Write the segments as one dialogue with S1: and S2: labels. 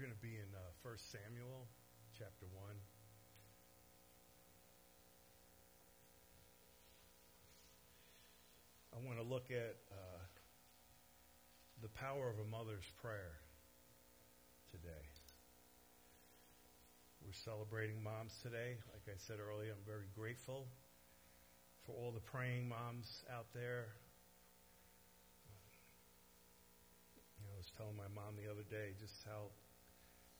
S1: going to be in uh, 1 Samuel chapter 1. I want to look at uh, the power of a mother's prayer today. We're celebrating moms today. Like I said earlier, I'm very grateful for all the praying moms out there. You know, I was telling my mom the other day just how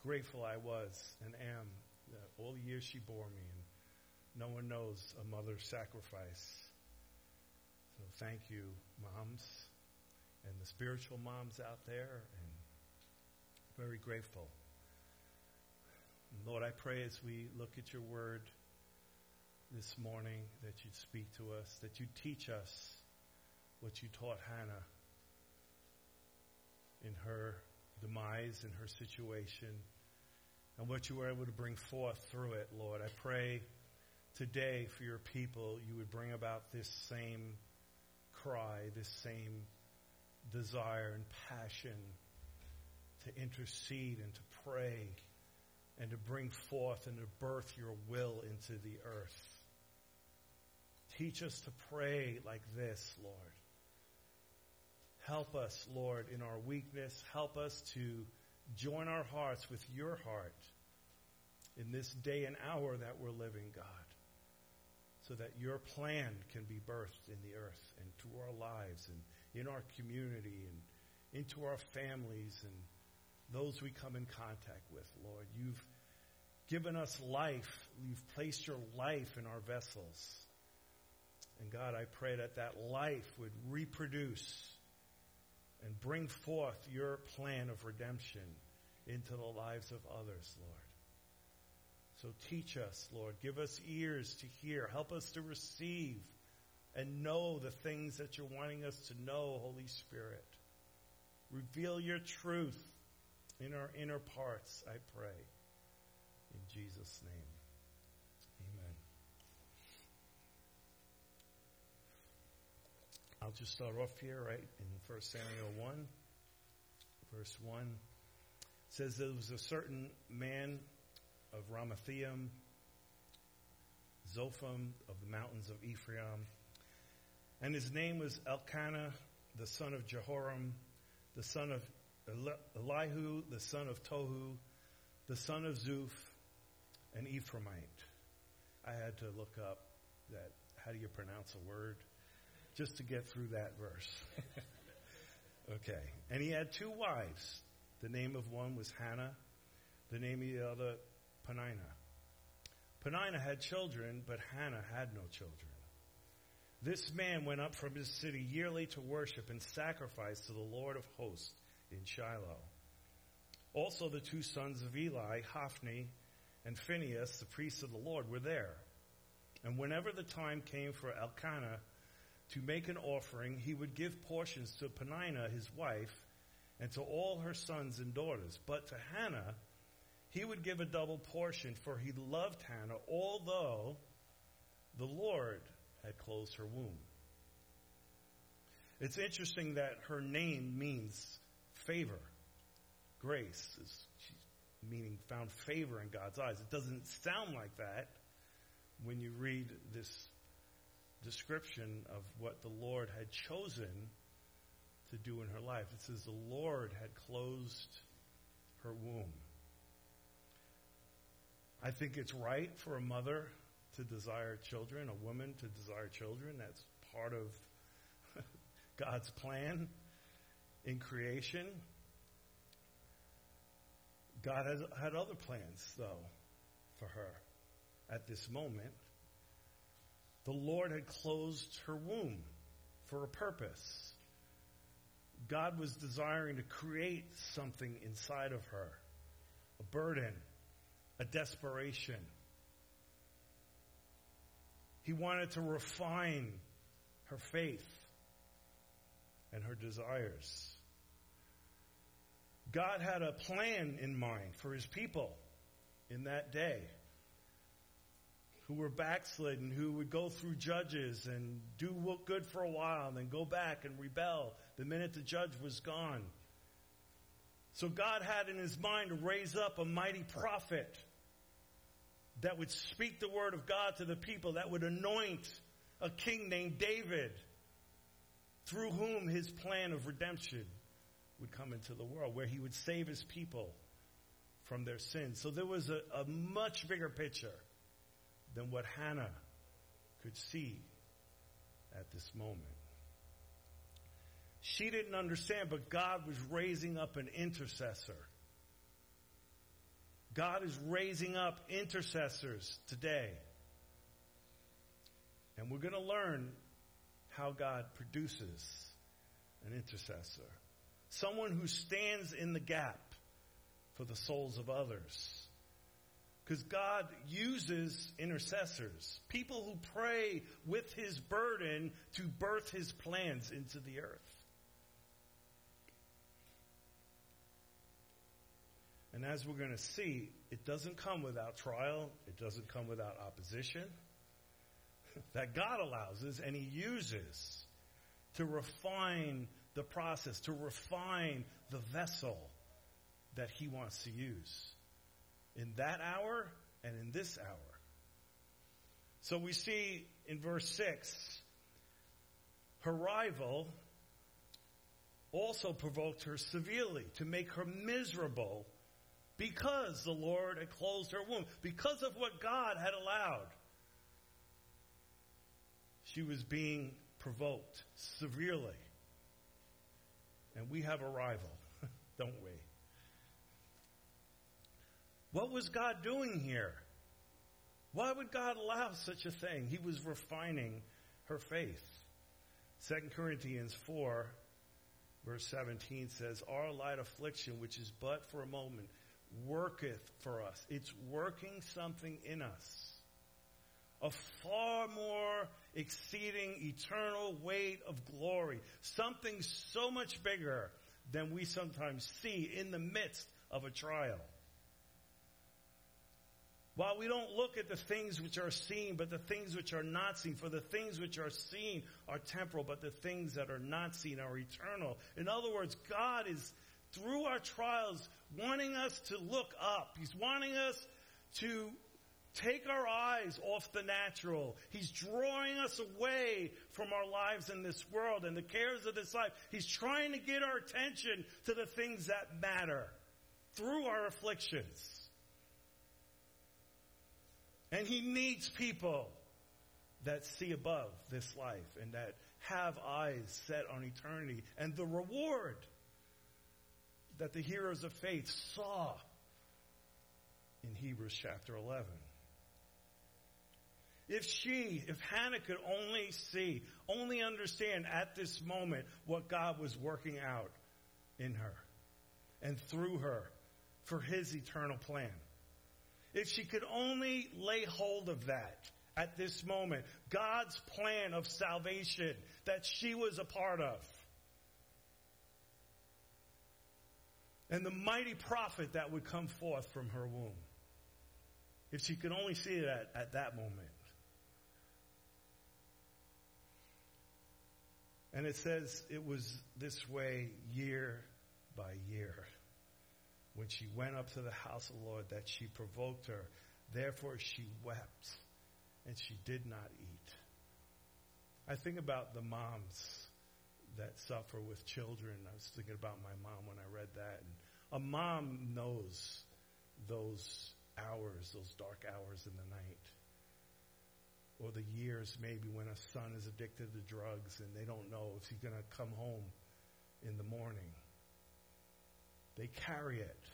S1: grateful I was and am that all the years she bore me, and no one knows a mother's sacrifice. So thank you, moms, and the spiritual moms out there, and very grateful. Lord, I pray as we look at your word this morning that you'd speak to us, that you'd teach us what you taught Hannah in her demise, in her situation, and what you were able to bring forth through it, Lord. I pray today for your people you would bring about this same cry, this same desire and passion to intercede and to pray and to bring forth and to birth your will into the earth. Teach us to pray like this, Lord. Help us, Lord, in our weakness. Help us to join our hearts with your heart in this day and hour that we're living, God, so that your plan can be birthed in the earth and through our lives and in our community and into our families and those we come in contact with, Lord. You've given us life. You've placed your life in our vessels. And God, I pray that that life would reproduce and bring forth your plan of redemption into the lives of others, Lord. So teach us, Lord. Give us ears to hear. Help us to receive and know the things that you're wanting us to know, Holy Spirit. Reveal your truth in our inner parts, I pray. In Jesus' name. Amen. I'll just start off here, right, in 1 Samuel 1, verse 1. It says there was a certain man of Ramathaim, Zophim of the mountains of Ephraim, and his name was Elkanah, the son of Jeroham, the son of Elihu, the son of Tohu, the son of Zuph, an Ephraimite. I had to look up that, how do you pronounce a word? Just to get through that verse. okay. And he had two wives. The name of one was Hannah. The name of the other, Peninnah. Peninnah had children, but Hannah had no children. This man went up from his city yearly to worship and sacrifice to the Lord of hosts in Shiloh. Also, the two sons of Eli, Hophni and Phinehas, the priests of the Lord, were there. And whenever the time came for Elkanah to make an offering, he would give portions to Peninnah, his wife, and to all her sons and daughters. But to Hannah, he would give a double portion, for he loved Hannah, although the Lord had closed her womb. It's interesting that her name means favor. Grace is meaning found favor in God's eyes. It doesn't sound like that when you read this description of what the Lord had chosen to do in her life. It says the Lord had closed her womb. I think it's right for a mother to desire children, a woman to desire children. That's part of God's plan in creation. God has had other plans, though, for her at this moment. The Lord had closed her womb for a purpose. God was desiring to create something inside of her a burden, a desperation. He wanted to refine her faith and her desires. God had a plan in mind for his people in that day who were backslidden, who would go through judges and do good for a while and then go back and rebel the minute the judge was gone. So God had in his mind to raise up a mighty prophet that would speak the word of God to the people, that would anoint a king named David, through whom his plan of redemption would come into the world, where he would save his people from their sins. So there was a, a much bigger picture than what Hannah could see at this moment. She didn't understand, but God was raising up an intercessor. God is raising up intercessors today. And we're going to learn how God produces an intercessor. Someone who stands in the gap for the souls of others. Because God uses intercessors, people who pray with his burden to birth his plans into the earth. And as we're going to see, it doesn't come without trial, it doesn't come without opposition. that God allows us and He uses to refine the process, to refine the vessel that He wants to use in that hour and in this hour. So we see in verse 6 her rival also provoked her severely to make her miserable because the Lord had closed her womb, because of what God had allowed. She was being provoked severely. And we have a rival, don't we? What was God doing here? Why would God allow such a thing? He was refining her faith. 2 Corinthians 4, verse 17 says, Our light affliction, which is but for a moment, worketh for us. It's working something in us. A far more exceeding eternal weight of glory. Something so much bigger than we sometimes see in the midst of a trial. While we don't look at the things which are seen, but the things which are not seen, for the things which are seen are temporal, but the things that are not seen are eternal. In other words, God is through our trials wanting us to look up. He's wanting us to take our eyes off the natural. He's drawing us away from our lives in this world and the cares of this life. He's trying to get our attention to the things that matter through our afflictions. And he needs people that see above this life and that have eyes set on eternity and the reward that the heroes of faith saw in Hebrews chapter 11. If she, if Hannah could only see, only understand at this moment what God was working out in her and through her for his eternal plan. If she could only lay hold of that at this moment, God's plan of salvation that she was a part of. And the mighty prophet that would come forth from her womb. If she could only see that at that moment. And it says it was this way year by year. When she went up to the house of the Lord, that she provoked her. Therefore she wept, and she did not eat. I think about the moms that suffer with children. I was thinking about my mom when I read that. And a mom knows those hours, those dark hours in the night. Or the years maybe when a son is addicted to drugs and they don't know if he's going to come home in the morning. They carry it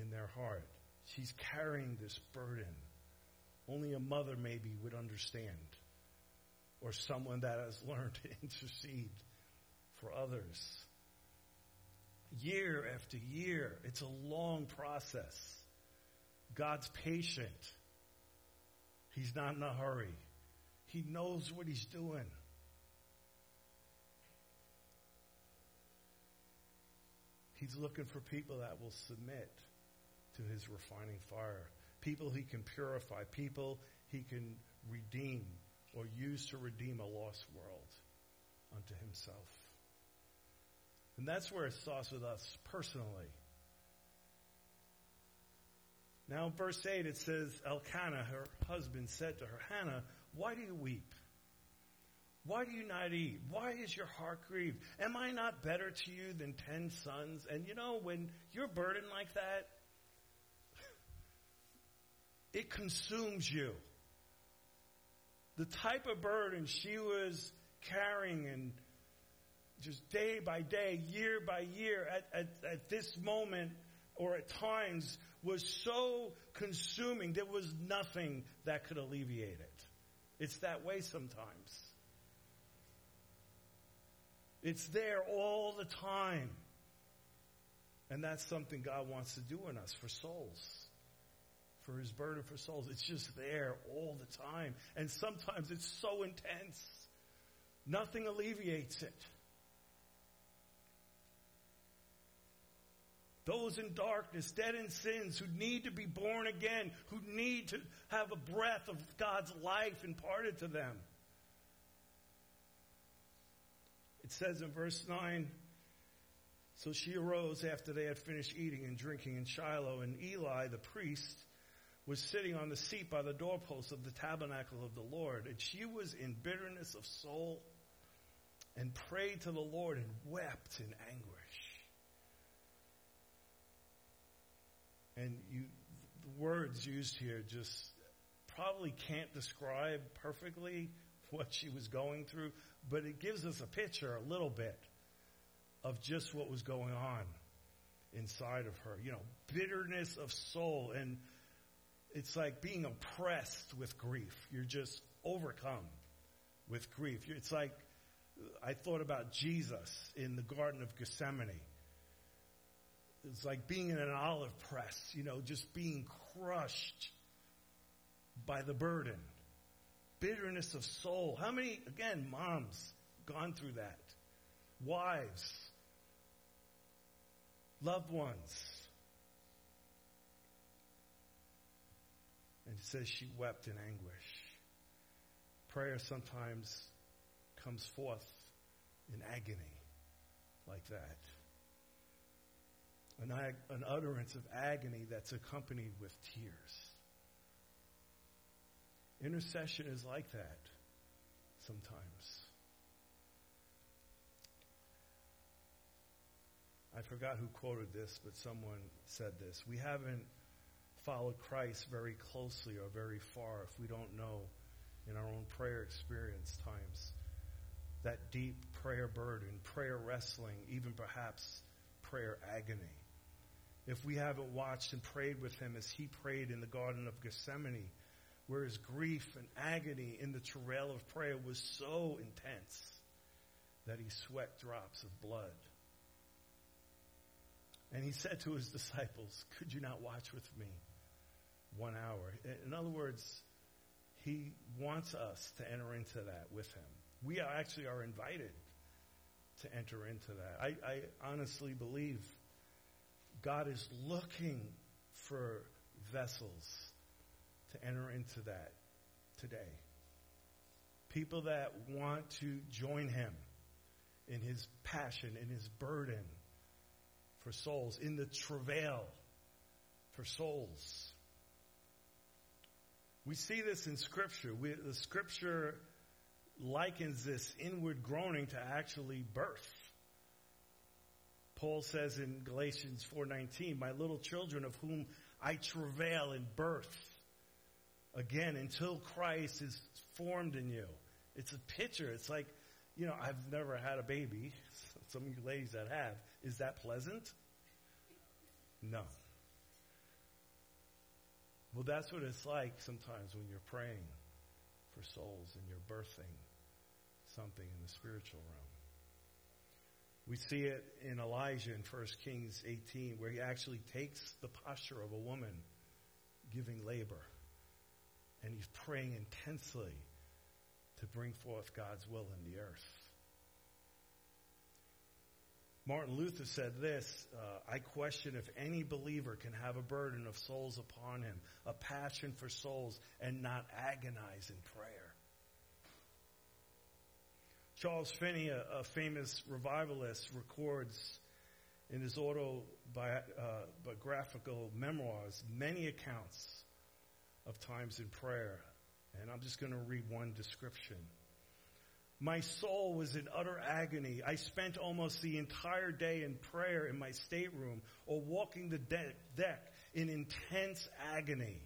S1: in their heart. She's carrying this burden. Only a mother maybe would understand or someone that has learned to intercede for others. Year after year, it's a long process. God's patient. He's not in a hurry. He knows what he's doing. He's looking for people that will submit to his refining fire. People he can purify. People he can redeem or use to redeem a lost world unto himself. And that's where it starts with us personally. Now, in verse 8, it says, Elkanah, her husband, said to her, Hannah, why do you weep? Why do you not eat? Why is your heart grieved? Am I not better to you than ten sons? And you know, when you're burdened like that, it consumes you. The type of burden she was carrying and just day by day, year by year, at, at, at this moment or at times was so consuming, there was nothing that could alleviate it. It's that way sometimes. It's there all the time. And that's something God wants to do in us for souls. For his burden for souls. It's just there all the time. And sometimes it's so intense. Nothing alleviates it. Those in darkness, dead in sins, who need to be born again, who need to have a breath of God's life imparted to them. It says in verse 9, so she arose after they had finished eating and drinking in Shiloh, and Eli, the priest, was sitting on the seat by the doorpost of the tabernacle of the Lord, and she was in bitterness of soul and prayed to the Lord and wept in anguish. And you, the words used here just probably can't describe perfectly what she was going through, but it gives us a picture a little bit of just what was going on inside of her. You know, bitterness of soul. And it's like being oppressed with grief. You're just overcome with grief. It's like I thought about Jesus in the Garden of Gethsemane. It's like being in an olive press, you know, just being crushed by the burden bitterness of soul. How many, again, moms gone through that? Wives, loved ones. And it says she wept in anguish. Prayer sometimes comes forth in agony like that. An, an utterance of agony that's accompanied with tears. Intercession is like that sometimes. I forgot who quoted this, but someone said this. We haven't followed Christ very closely or very far if we don't know in our own prayer experience times that deep prayer burden, prayer wrestling, even perhaps prayer agony. If we haven't watched and prayed with him as he prayed in the Garden of Gethsemane, where his grief and agony in the travail of prayer was so intense that he sweat drops of blood. And he said to his disciples, Could you not watch with me one hour? In other words, he wants us to enter into that with him. We actually are invited to enter into that. I, I honestly believe God is looking for vessels to enter into that today. People that want to join him in his passion, in his burden for souls, in the travail for souls. We see this in Scripture. We, the Scripture likens this inward groaning to actually birth. Paul says in Galatians 4:19, "My little children of whom I travail in birth again until Christ is formed in you. It's a picture. It's like, you know, I've never had a baby. Some of you ladies that have. Is that pleasant? No. Well, that's what it's like sometimes when you're praying for souls and you're birthing something in the spiritual realm. We see it in Elijah in 1 Kings 18, where he actually takes the posture of a woman giving labor and he's praying intensely to bring forth God's will in the earth. Martin Luther said this uh, I question if any believer can have a burden of souls upon him, a passion for souls, and not agonize in prayer. Charles Finney, a, a famous revivalist, records in his autobiographical memoirs many accounts of times in prayer. And I'm just going to read one description. My soul was in utter agony. I spent almost the entire day in prayer in my stateroom or walking the de- deck in intense agony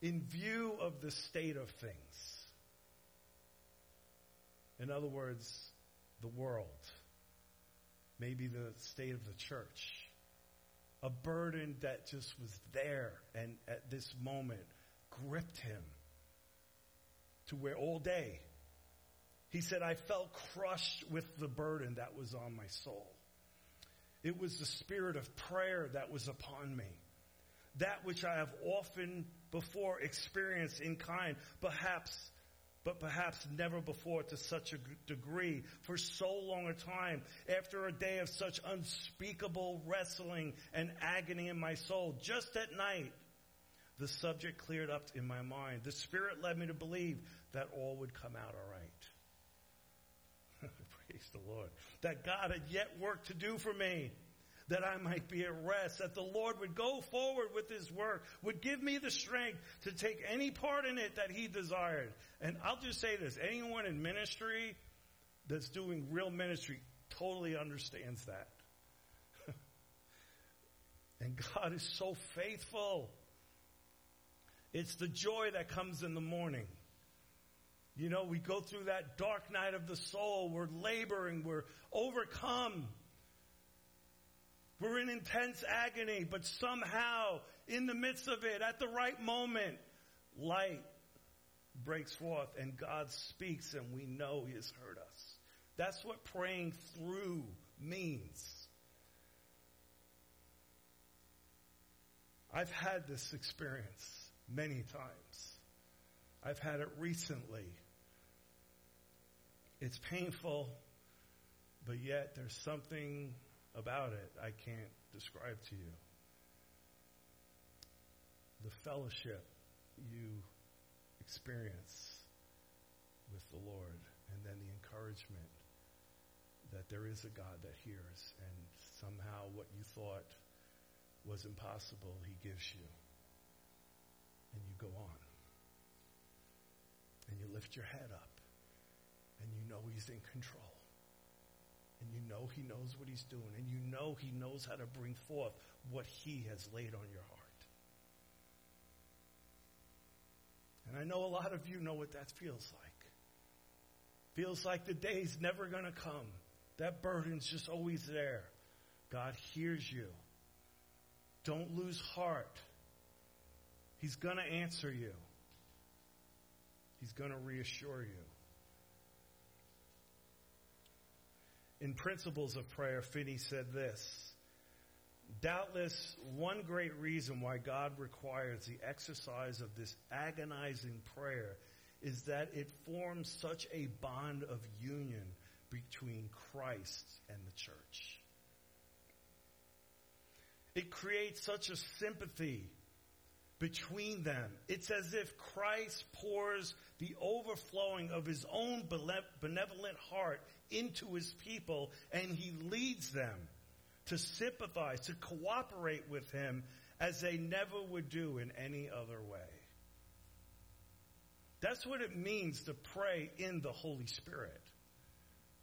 S1: in view of the state of things. In other words, the world, maybe the state of the church, a burden that just was there and at this moment gripped him to where all day he said, I felt crushed with the burden that was on my soul. It was the spirit of prayer that was upon me. That which I have often before experienced in kind, perhaps, but perhaps never before to such a degree for so long a time. After a day of such unspeakable wrestling and agony in my soul, just at night, the subject cleared up in my mind. The Spirit led me to believe that all would come out all right. Praise the Lord. That God had yet work to do for me. That I might be at rest. That the Lord would go forward with His work. Would give me the strength to take any part in it that He desired. And I'll just say this. Anyone in ministry that's doing real ministry totally understands that. and God is so faithful. It's the joy that comes in the morning. You know, we go through that dark night of the soul. We're laboring. We're overcome. We're in intense agony, but somehow, in the midst of it, at the right moment, light breaks forth and God speaks and we know He has heard us. That's what praying through means. I've had this experience many times. I've had it recently. It's painful, but yet there's something about it I can't describe to you. The fellowship you experience with the Lord, and then the encouragement that there is a God that hears, and somehow what you thought was impossible, He gives you. And you go on. And you lift your head up and you know He's in control. And you know He knows what He's doing. And you know He knows how to bring forth what He has laid on your heart. And I know a lot of you know what that feels like. Feels like the day's never going to come. That burden's just always there. God hears you. Don't lose heart. He's going to answer you. He's going to reassure you. In Principles of Prayer, Finney said this Doubtless, one great reason why God requires the exercise of this agonizing prayer is that it forms such a bond of union between Christ and the church. It creates such a sympathy between them. It's as if Christ pours the overflowing of his own benevolent heart into his people and he leads them to sympathize, to cooperate with him as they never would do in any other way. That's what it means to pray in the Holy Spirit.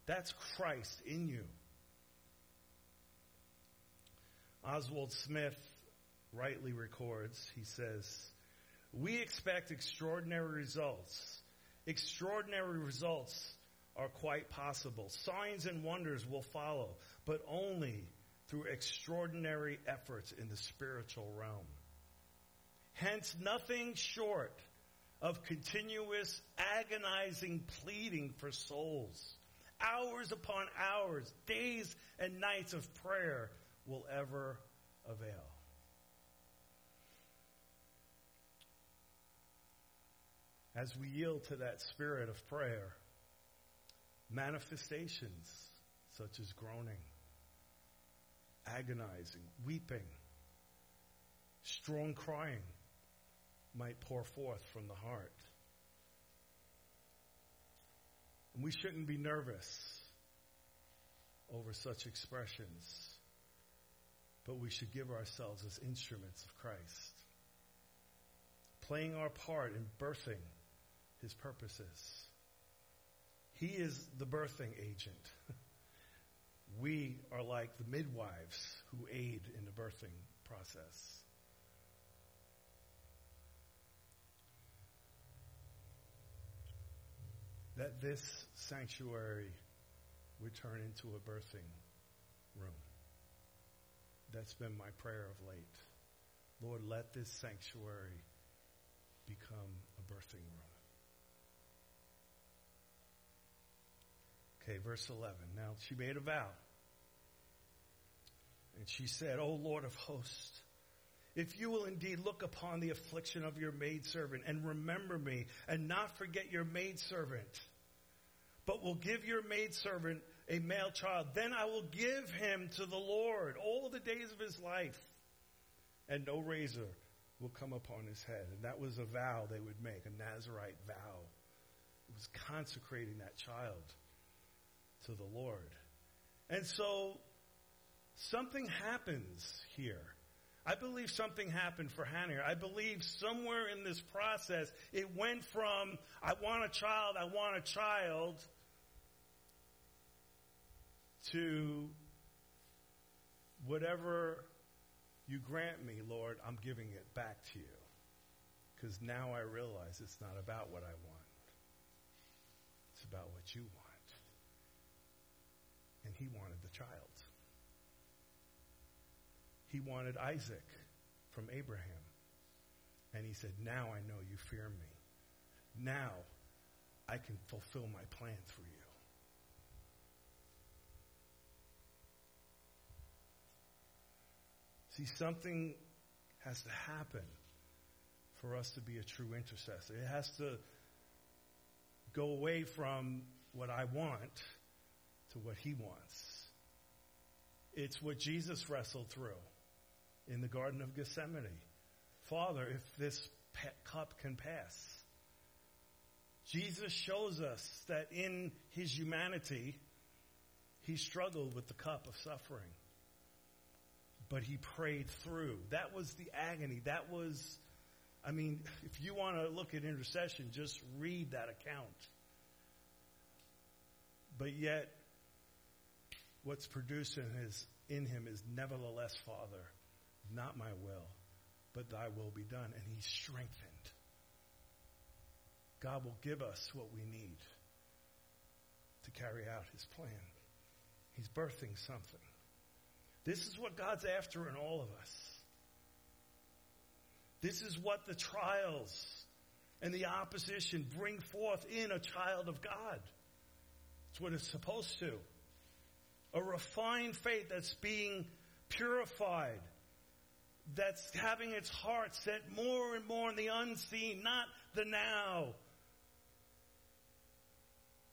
S1: That's Christ in you. Oswald Smith rightly records, he says, We expect extraordinary results. Extraordinary results are quite possible. Signs and wonders will follow, but only through extraordinary efforts in the spiritual realm. Hence, nothing short of continuous agonizing pleading for souls, hours upon hours, days and nights of prayer will ever avail. As we yield to that spirit of prayer, manifestations such as groaning, agonizing, weeping, strong crying might pour forth from the heart. And we shouldn't be nervous over such expressions, but we should give ourselves as instruments of Christ, playing our part in birthing his purposes. He is the birthing agent. We are like the midwives who aid in the birthing process. That this sanctuary would turn into a birthing room. That's been my prayer of late. Lord, let this sanctuary become a birthing room. Okay, verse 11. Now, she made a vow. And she said, O Lord of hosts, if you will indeed look upon the affliction of your maidservant and remember me and not forget your maidservant, but will give your maidservant a male child, then I will give him to the Lord all the days of his life, and no razor will come upon his head. And that was a vow they would make, a Nazarite vow. It was consecrating that child to the Lord. And so something happens here. I believe something happened for Hannah. I believe somewhere in this process, it went from, I want a child, I want a child, to whatever you grant me, Lord, I'm giving it back to you. Because now I realize it's not about what I want. It's about what you want and he wanted the child. He wanted Isaac from Abraham. And he said, Now I know you fear me. Now I can fulfill my plan through you. See, something has to happen for us to be a true intercessor. It has to go away from what I want to what he wants. It's what Jesus wrestled through in the Garden of Gethsemane. Father, if this cup can pass. Jesus shows us that in his humanity, he struggled with the cup of suffering. But he prayed through. That was the agony. That was, I mean, if you want to look at intercession, just read that account. But yet, what's produced in, his, in him is nevertheless, Father, not my will, but thy will be done. And he's strengthened. God will give us what we need to carry out his plan. He's birthing something. This is what God's after in all of us. This is what the trials and the opposition bring forth in a child of God. It's what it's supposed to a refined faith that's being purified, that's having its heart set more and more in the unseen, not the now.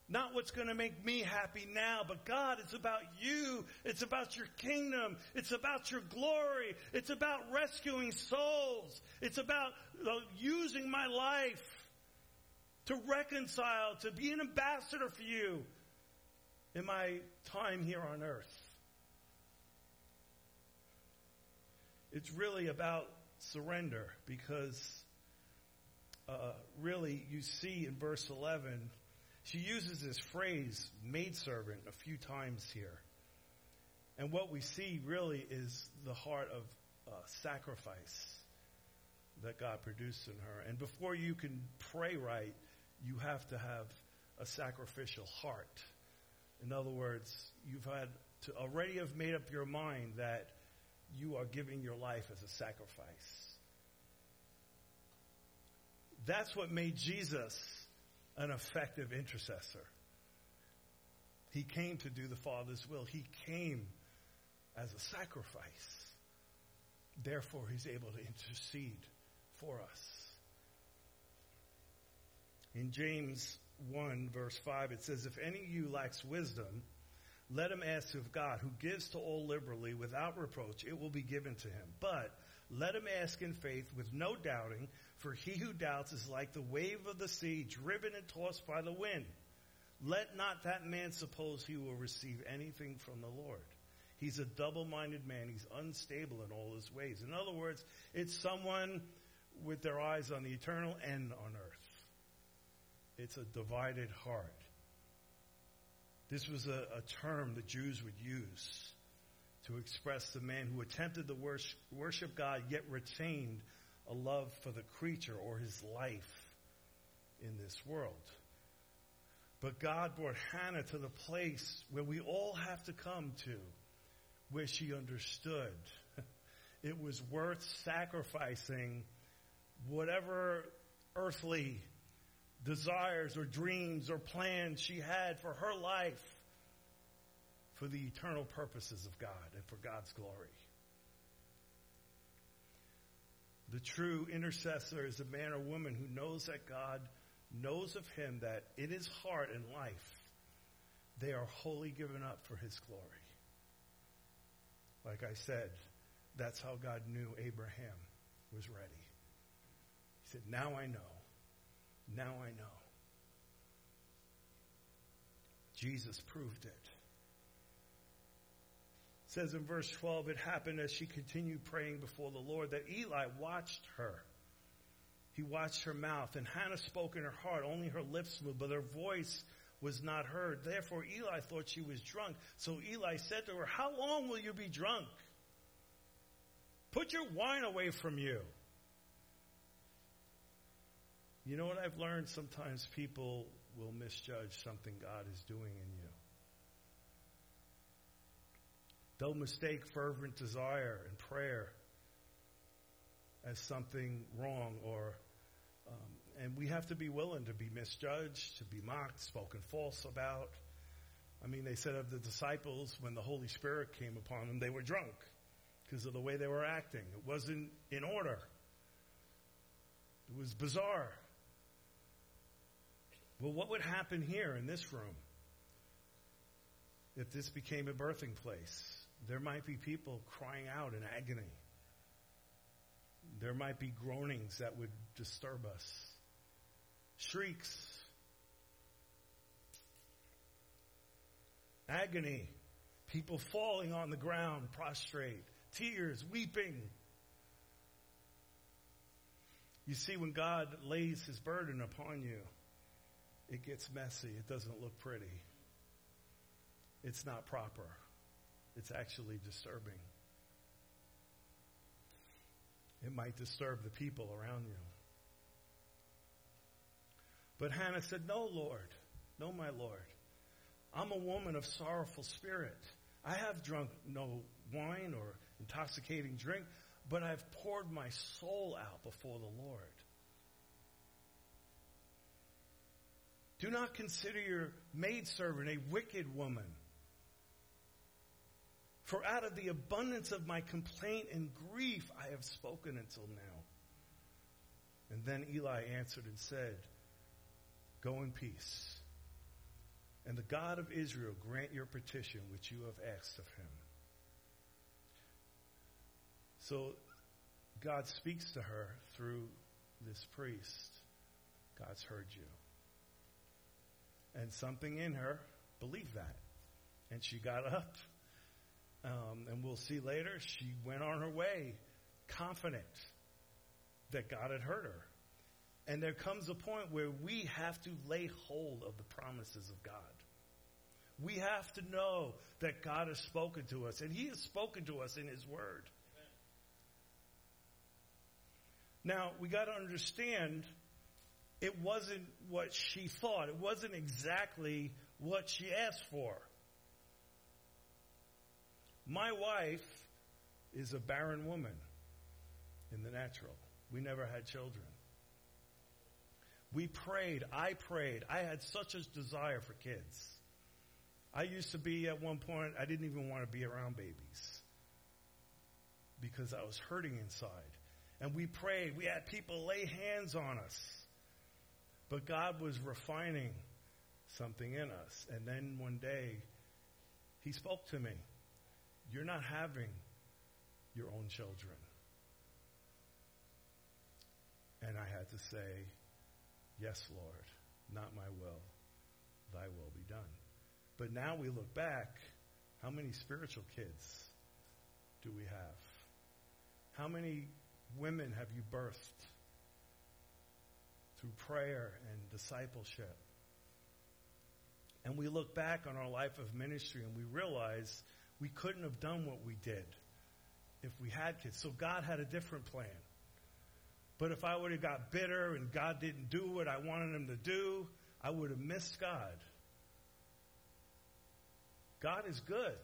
S1: Not what's going to make me happy now, but God, it's about you. It's about your kingdom. It's about your glory. It's about rescuing souls. It's about uh, using my life to reconcile, to be an ambassador for you in my time here on earth. It's really about surrender because uh, really you see in verse 11, she uses this phrase, maidservant, a few times here. And what we see really is the heart of uh, sacrifice that God produced in her. And before you can pray right, you have to have a sacrificial heart. In other words, you've had to already have made up your mind that you are giving your life as a sacrifice. That's what made Jesus an effective intercessor. He came to do the Father's will. He came as a sacrifice. Therefore, he's able to intercede for us. In James 1, verse 5, it says, If any of you lacks wisdom, let him ask of God, who gives to all liberally without reproach, it will be given to him. But let him ask in faith with no doubting, for he who doubts is like the wave of the sea driven and tossed by the wind. Let not that man suppose he will receive anything from the Lord. He's a double-minded man. He's unstable in all his ways. In other words, it's someone with their eyes on the eternal and on earth. It's a divided heart. This was a, a term the Jews would use to express the man who attempted to worship, worship God yet retained a love for the creature or his life in this world. But God brought Hannah to the place where we all have to come to, where she understood it was worth sacrificing whatever earthly desires or dreams or plans she had for her life for the eternal purposes of God and for God's glory. The true intercessor is a man or woman who knows that God knows of him that in his heart and life they are wholly given up for his glory. Like I said, that's how God knew Abraham was ready. He said, Now I know. Now I know. Jesus proved it. it. Says in verse 12, it happened as she continued praying before the Lord that Eli watched her. He watched her mouth, and Hannah spoke in her heart. Only her lips moved, but her voice was not heard. Therefore, Eli thought she was drunk. So Eli said to her, How long will you be drunk? Put your wine away from you. You know what I've learned? Sometimes people will misjudge something God is doing in you. They'll mistake fervent desire and prayer as something wrong or um, and we have to be willing to be misjudged, to be mocked, spoken false about. I mean, they said of the disciples when the Holy Spirit came upon them, they were drunk because of the way they were acting. It wasn't in order. It was bizarre. Well, what would happen here in this room if this became a birthing place? There might be people crying out in agony. There might be groanings that would disturb us, shrieks, agony, people falling on the ground prostrate, tears, weeping. You see, when God lays his burden upon you, it gets messy. It doesn't look pretty. It's not proper. It's actually disturbing. It might disturb the people around you. But Hannah said, No, Lord. No, my Lord. I'm a woman of sorrowful spirit. I have drunk no wine or intoxicating drink, but I've poured my soul out before the Lord. Do not consider your maidservant a wicked woman. For out of the abundance of my complaint and grief I have spoken until now. And then Eli answered and said, Go in peace. And the God of Israel grant your petition which you have asked of him. So God speaks to her through this priest. God's heard you. And something in her believed that. And she got up. Um, and we'll see later, she went on her way confident that God had heard her. And there comes a point where we have to lay hold of the promises of God. We have to know that God has spoken to us, and He has spoken to us in His Word. Now, we got to understand it wasn't what she thought. It wasn't exactly what she asked for. My wife is a barren woman in the natural. We never had children. We prayed. I prayed. I had such a desire for kids. I used to be at one point, I didn't even want to be around babies because I was hurting inside. And we prayed. We had people lay hands on us. But God was refining something in us. And then one day, He spoke to me. You're not having your own children. And I had to say, Yes, Lord, not my will, thy will be done. But now we look back, how many spiritual kids do we have? How many women have you birthed through prayer and discipleship? And we look back on our life of ministry and we realize we couldn't have done what we did if we had kids. So God had a different plan. But if I would have got bitter and God didn't do what I wanted him to do, I would have missed God. God is good.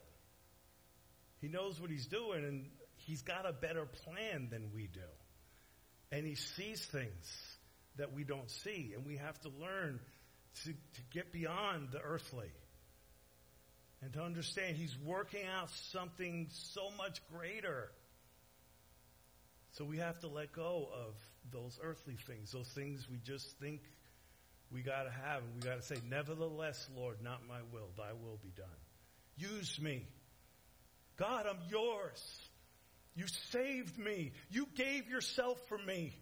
S1: He knows what he's doing and he's got a better plan than we do. And he sees things that we don't see and we have to learn to, to get beyond the earthly and to understand he's working out something so much greater. So we have to let go of those earthly things, those things we just think we got to have. And we got to say, Nevertheless, Lord, not my will, thy will be done. Use me. God, I'm yours. You saved me. You gave yourself for me.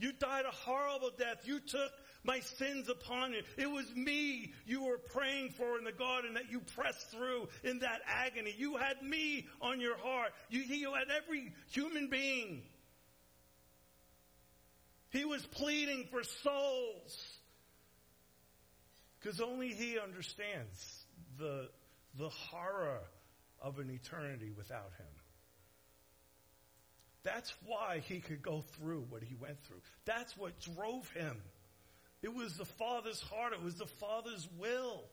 S1: You died a horrible death. You took my sins upon you. It was me you were praying for in the garden that you pressed through in that agony. You had me on your heart. You, you had every human being. He was pleading for souls. Because only he understands the, the horror of an eternity without him. That's why he could go through what he went through. That's what drove him. It was the Father's heart. It was the Father's will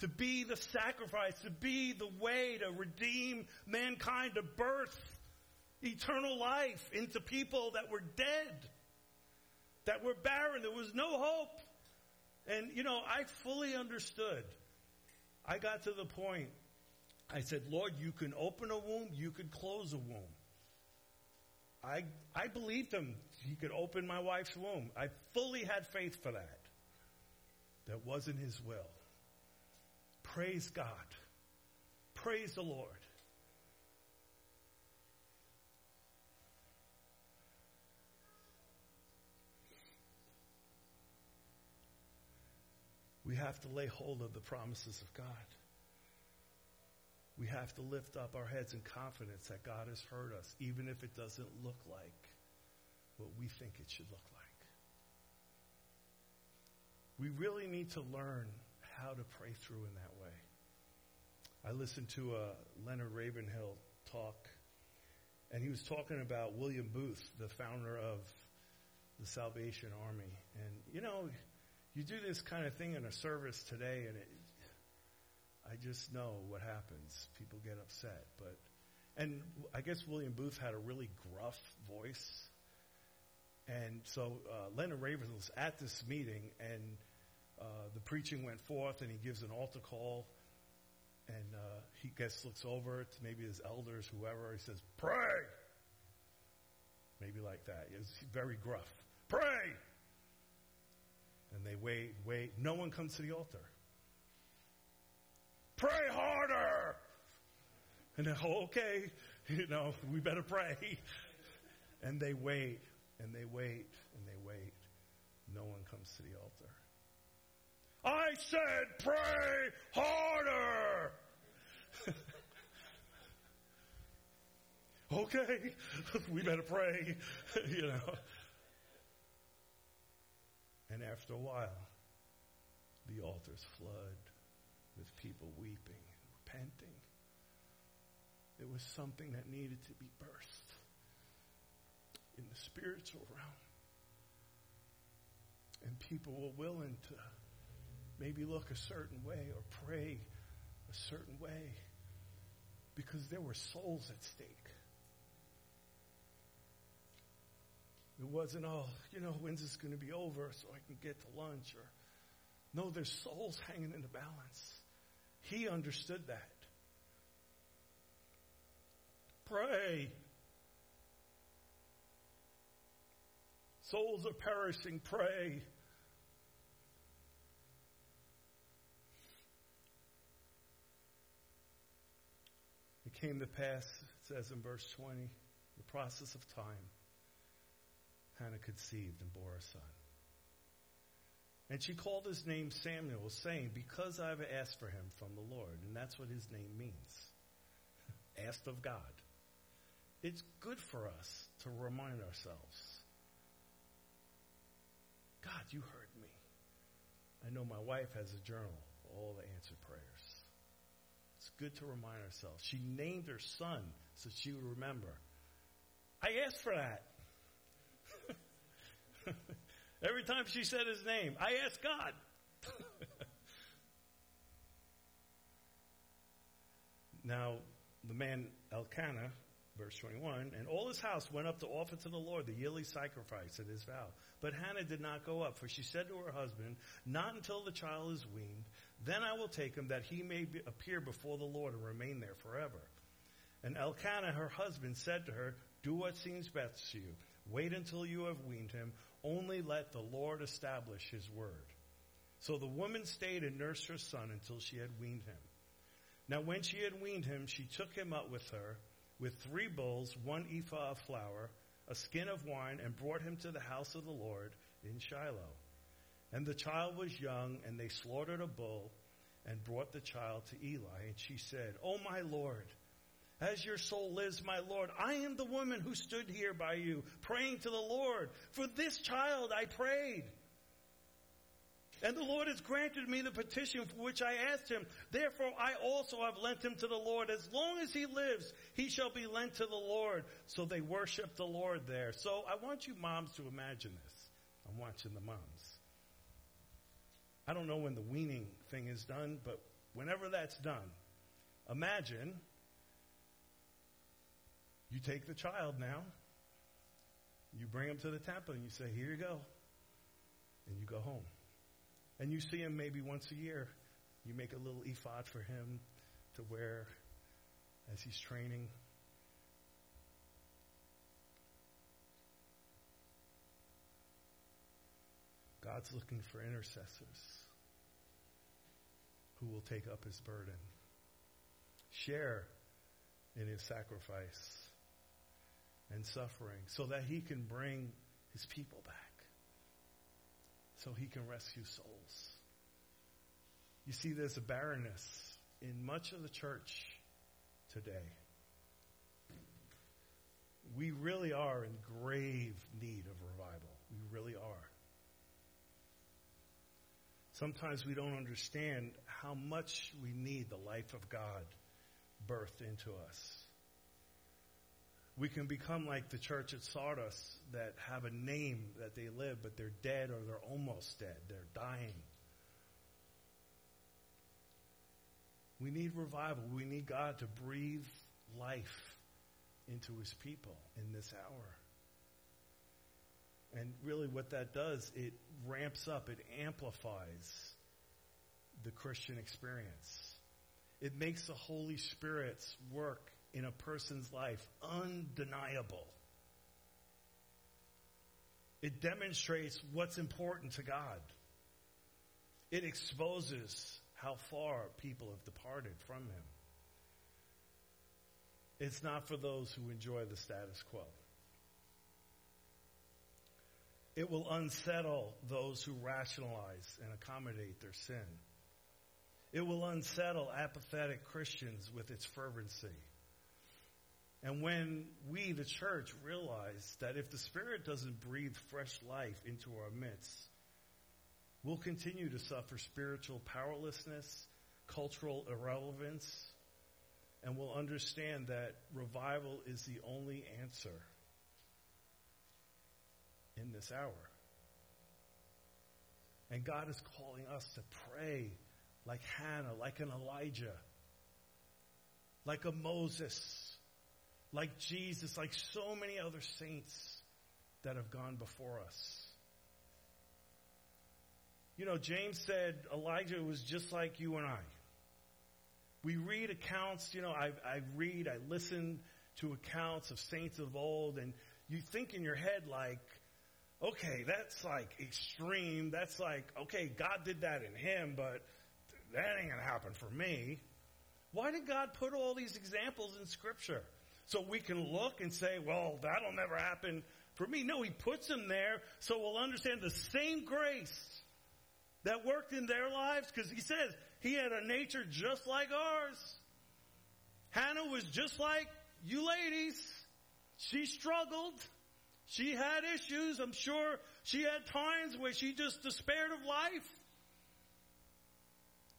S1: to be the sacrifice, to be the way to redeem mankind, to birth eternal life into people that were dead, that were barren. There was no hope. And, you know, I fully understood. I got to the point, I said, Lord, you can open a womb, you can close a womb. I, I believed him. He could open my wife's womb. I fully had faith for that. That wasn't his will. Praise God. Praise the Lord. We have to lay hold of the promises of God. We have to lift up our heads in confidence that God has heard us, even if it doesn't look like what we think it should look like. We really need to learn how to pray through in that way. I listened to a Leonard Ravenhill talk, and he was talking about William Booth, the founder of the Salvation Army. And, you know, you do this kind of thing in a service today, and it, I just know what happens. People get upset. But, and I guess William Booth had a really gruff voice. And so uh, Leonard Ravenhill was at this meeting, and uh, the preaching went forth, and he gives an altar call. And uh, he gets looks over to maybe his elders, whoever. He says, "Pray." Maybe like that. It's very gruff. Pray. And they wait, wait. No one comes to the altar. Pray harder. And then, oh, okay, you know, we better pray. And they wait, and they wait, and they wait. No one comes to the altar. I said, pray harder. okay, we better pray, you know. And after a while, the altars flood with people weeping and repenting. It was something that needed to be burst in the spiritual realm. And people were willing to maybe look a certain way or pray a certain way because there were souls at stake. It wasn't, oh, you know, when's this going to be over so I can get to lunch? Or, no, there's souls hanging in the balance. He understood that. Pray. Souls are perishing. Pray. It came to pass, it says in verse 20, the process of time, Hannah conceived and bore a son. And she called his name Samuel, saying, Because I have asked for him from the Lord. And that's what his name means asked of God. It's good for us to remind ourselves God, you heard me. I know my wife has a journal, all the answered prayers. It's good to remind ourselves. She named her son so she would remember. I asked for that. Every time she said his name, I asked God. now, the man Elkanah, verse 21, and all his house went up to offer to the Lord the yearly sacrifice at his vow. But Hannah did not go up, for she said to her husband, Not until the child is weaned, then I will take him, that he may be, appear before the Lord and remain there forever. And Elkanah, her husband, said to her, Do what seems best to you. Wait until you have weaned him. Only let the Lord establish his word. So the woman stayed and nursed her son until she had weaned him. Now when she had weaned him, she took him up with her with three bulls, one ephah of flour, a skin of wine, and brought him to the house of the Lord in Shiloh. And the child was young, and they slaughtered a bull and brought the child to Eli. And she said, Oh, my Lord, as your soul lives, my Lord, I am the woman who stood here by you, praying to the Lord. For this child I prayed. And the Lord has granted me the petition for which I asked him. Therefore, I also have lent him to the Lord. As long as he lives, he shall be lent to the Lord. So they worship the Lord there. So I want you moms to imagine this. I'm watching the moms. I don't know when the weaning thing is done, but whenever that's done, imagine you take the child now, you bring him to the temple, and you say, Here you go. And you go home. And you see him maybe once a year. You make a little ephod for him to wear as he's training. God's looking for intercessors who will take up his burden, share in his sacrifice and suffering so that he can bring his people back, so he can rescue souls. You see, there's a barrenness in much of the church today. We really are in grave need of revival. We really are. Sometimes we don't understand how much we need the life of God birthed into us. We can become like the church at Sardis that have a name that they live, but they're dead or they're almost dead. They're dying. We need revival. We need God to breathe life into his people in this hour. And really, what that does, it ramps up, it amplifies the Christian experience. It makes the Holy Spirit's work in a person's life undeniable. It demonstrates what's important to God. It exposes how far people have departed from Him. It's not for those who enjoy the status quo. It will unsettle those who rationalize and accommodate their sin. It will unsettle apathetic Christians with its fervency. And when we, the church, realize that if the Spirit doesn't breathe fresh life into our midst, we'll continue to suffer spiritual powerlessness, cultural irrelevance, and we'll understand that revival is the only answer in this hour. And God is calling us to pray like Hannah, like an Elijah, like a Moses, like Jesus, like so many other saints that have gone before us. You know, James said Elijah was just like you and I. We read accounts, you know, I, I read, I listen to accounts of saints of old, and you think in your head, like, okay, that's like extreme. That's like, okay, God did that in him, but that ain't going to happen for me. Why did God put all these examples in Scripture? So we can look and say, well, that'll never happen for me. No, He puts them there so we'll understand the same grace that worked in their lives? Because he says he had a nature just like ours. Hannah was just like you ladies. She struggled. She had issues. I'm sure she had times where she just despaired of life.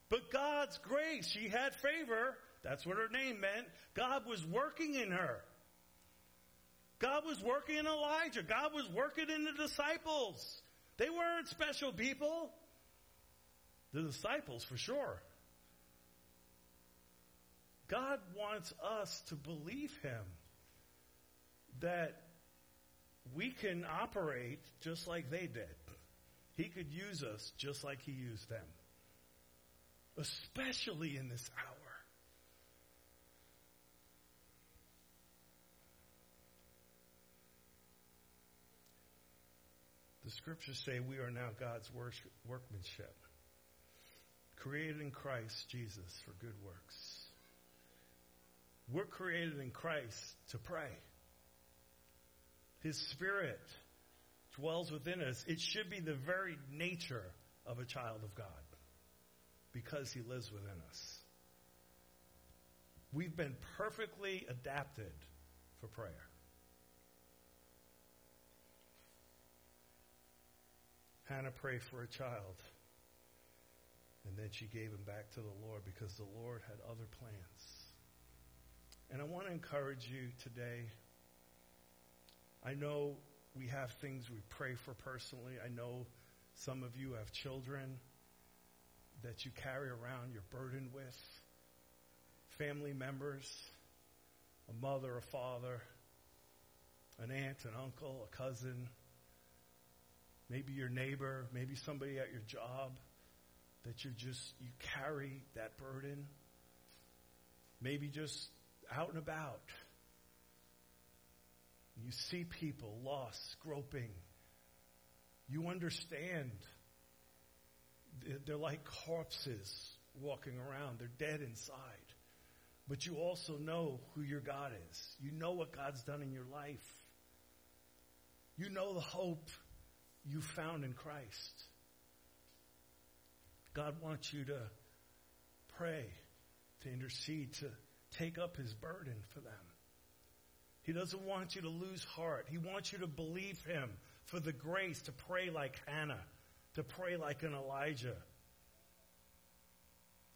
S1: But God's grace, she had favor. That's what her name meant. God was working in her. God was working in Elijah. God was working in the disciples. They weren't special people. The disciples, for sure. God wants us to believe Him that we can operate just like they did. He could use us just like He used them, especially in this hour. The scriptures say we are now God's workmanship, created in Christ Jesus for good works. We're created in Christ to pray. His Spirit dwells within us. It should be the very nature of a child of God because He lives within us. We've been perfectly adapted for prayer. Hannah prayed for a child, and then she gave him back to the Lord because the Lord had other plans. And I want to encourage you today. I know we have things we pray for personally. I know some of you have children that you carry around, you're burdened with, family members, a mother, a father, an aunt, an uncle, a cousin, maybe your neighbor, maybe somebody at your job that you just you carry that burden. Maybe just out and about. You see people lost, groping. You understand. They're like corpses walking around. They're dead inside. But you also know who your God is. You know what God's done in your life. You know the hope you found in Christ. God wants you to pray, to intercede, to take up his burden for them. He doesn't want you to lose heart. He wants you to believe him for the grace to pray like Hannah, to pray like an Elijah.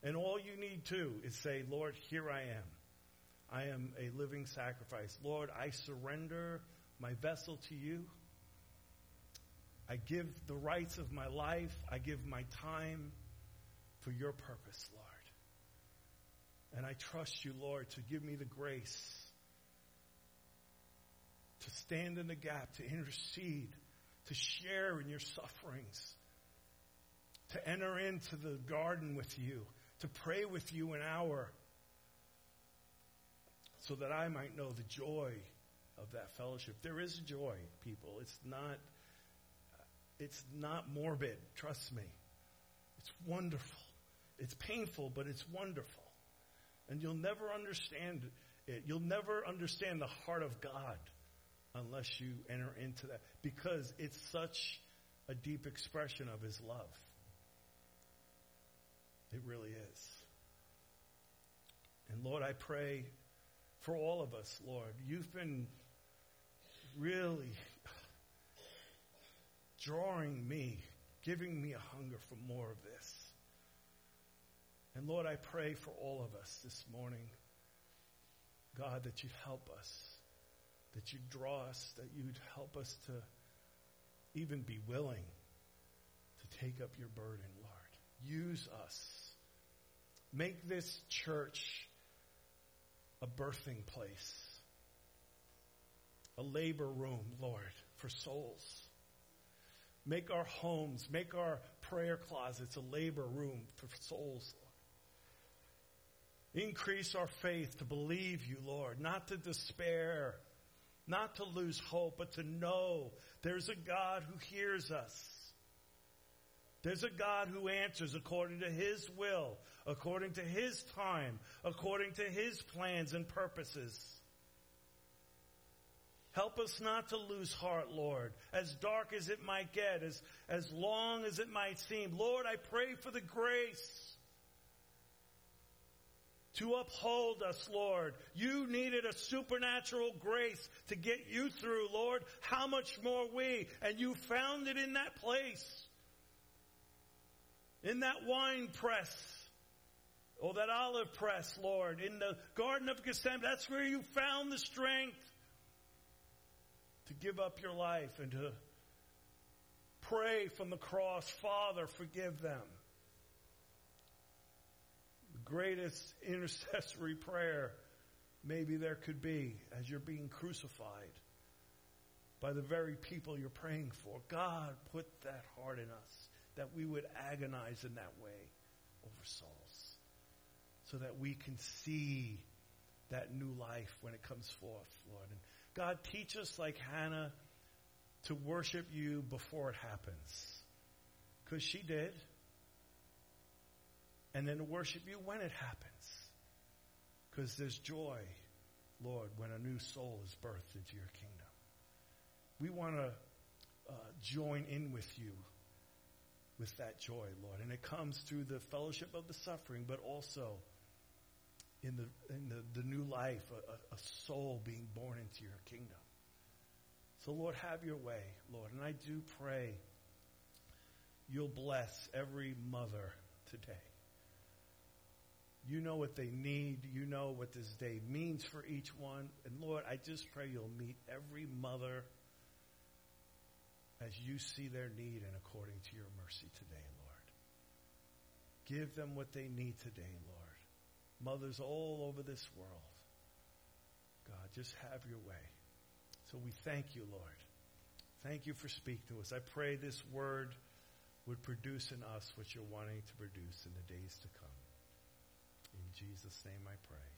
S1: And all you need to is say, Lord, here I am. I am a living sacrifice. Lord, I surrender my vessel to you. I give the rights of my life. I give my time for your purpose, Lord. And I trust you, Lord, to give me the grace to stand in the gap, to intercede, to share in your sufferings, to enter into the garden with you, to pray with you an hour, so that I might know the joy of that fellowship. There is joy, people. It's not, it's not morbid. Trust me. It's wonderful. It's painful, but it's wonderful. And you'll never understand it. You'll never understand the heart of God unless you enter into that because it's such a deep expression of His love. It really is. And Lord, I pray for all of us, Lord. You've been really drawing me, giving me a hunger for more of this. And Lord, I pray for all of us this morning, God, that you'd help us, that you'd draw us, that you'd help us to even be willing to take up your burden, Lord. Use us. Make this church a birthing place, a labor room, Lord, for souls. Make our homes, make our prayer closets a labor room for souls, Increase our faith to believe you, Lord, not to despair, not to lose hope, but to know there's a God who hears us. There's a God who answers according to His will, according to His time, according to His plans and purposes. Help us not to lose heart, Lord, as dark as it might get, as, as long as it might seem. Lord, I pray for the grace to uphold us, Lord. You needed a supernatural grace to get you through, Lord. How much more we? And you found it in that place. In that wine press. Or that olive press, Lord. In the Garden of Gethsemane. That's where you found the strength to give up your life and to pray from the cross, Father, forgive them. The greatest intercessory prayer maybe there could be as you're being crucified by the very people you're praying for. God, put that heart in us that we would agonize in that way over souls so that we can see that new life when it comes forth, Lord. And God, teach us like Hannah to worship you before it happens. Because she did. And then to worship you when it happens. Because there's joy, Lord, when a new soul is birthed into your kingdom. We want to uh, join in with you with that joy, Lord. And it comes through the fellowship of the suffering, but also in the, in the, the new life, a, a soul being born into your kingdom. So, Lord, have your way, Lord. And I do pray you'll bless every mother today. You know what they need. You know what this day means for each one. And Lord, I just pray you'll meet every mother as you see their need and according to your mercy today, Lord. Give them what they need today, Lord mothers all over this world. God, just have your way. So we thank you, Lord. Thank you for speaking to us. I pray this word would produce in us what you're wanting to produce in the days to come. In Jesus' name I pray.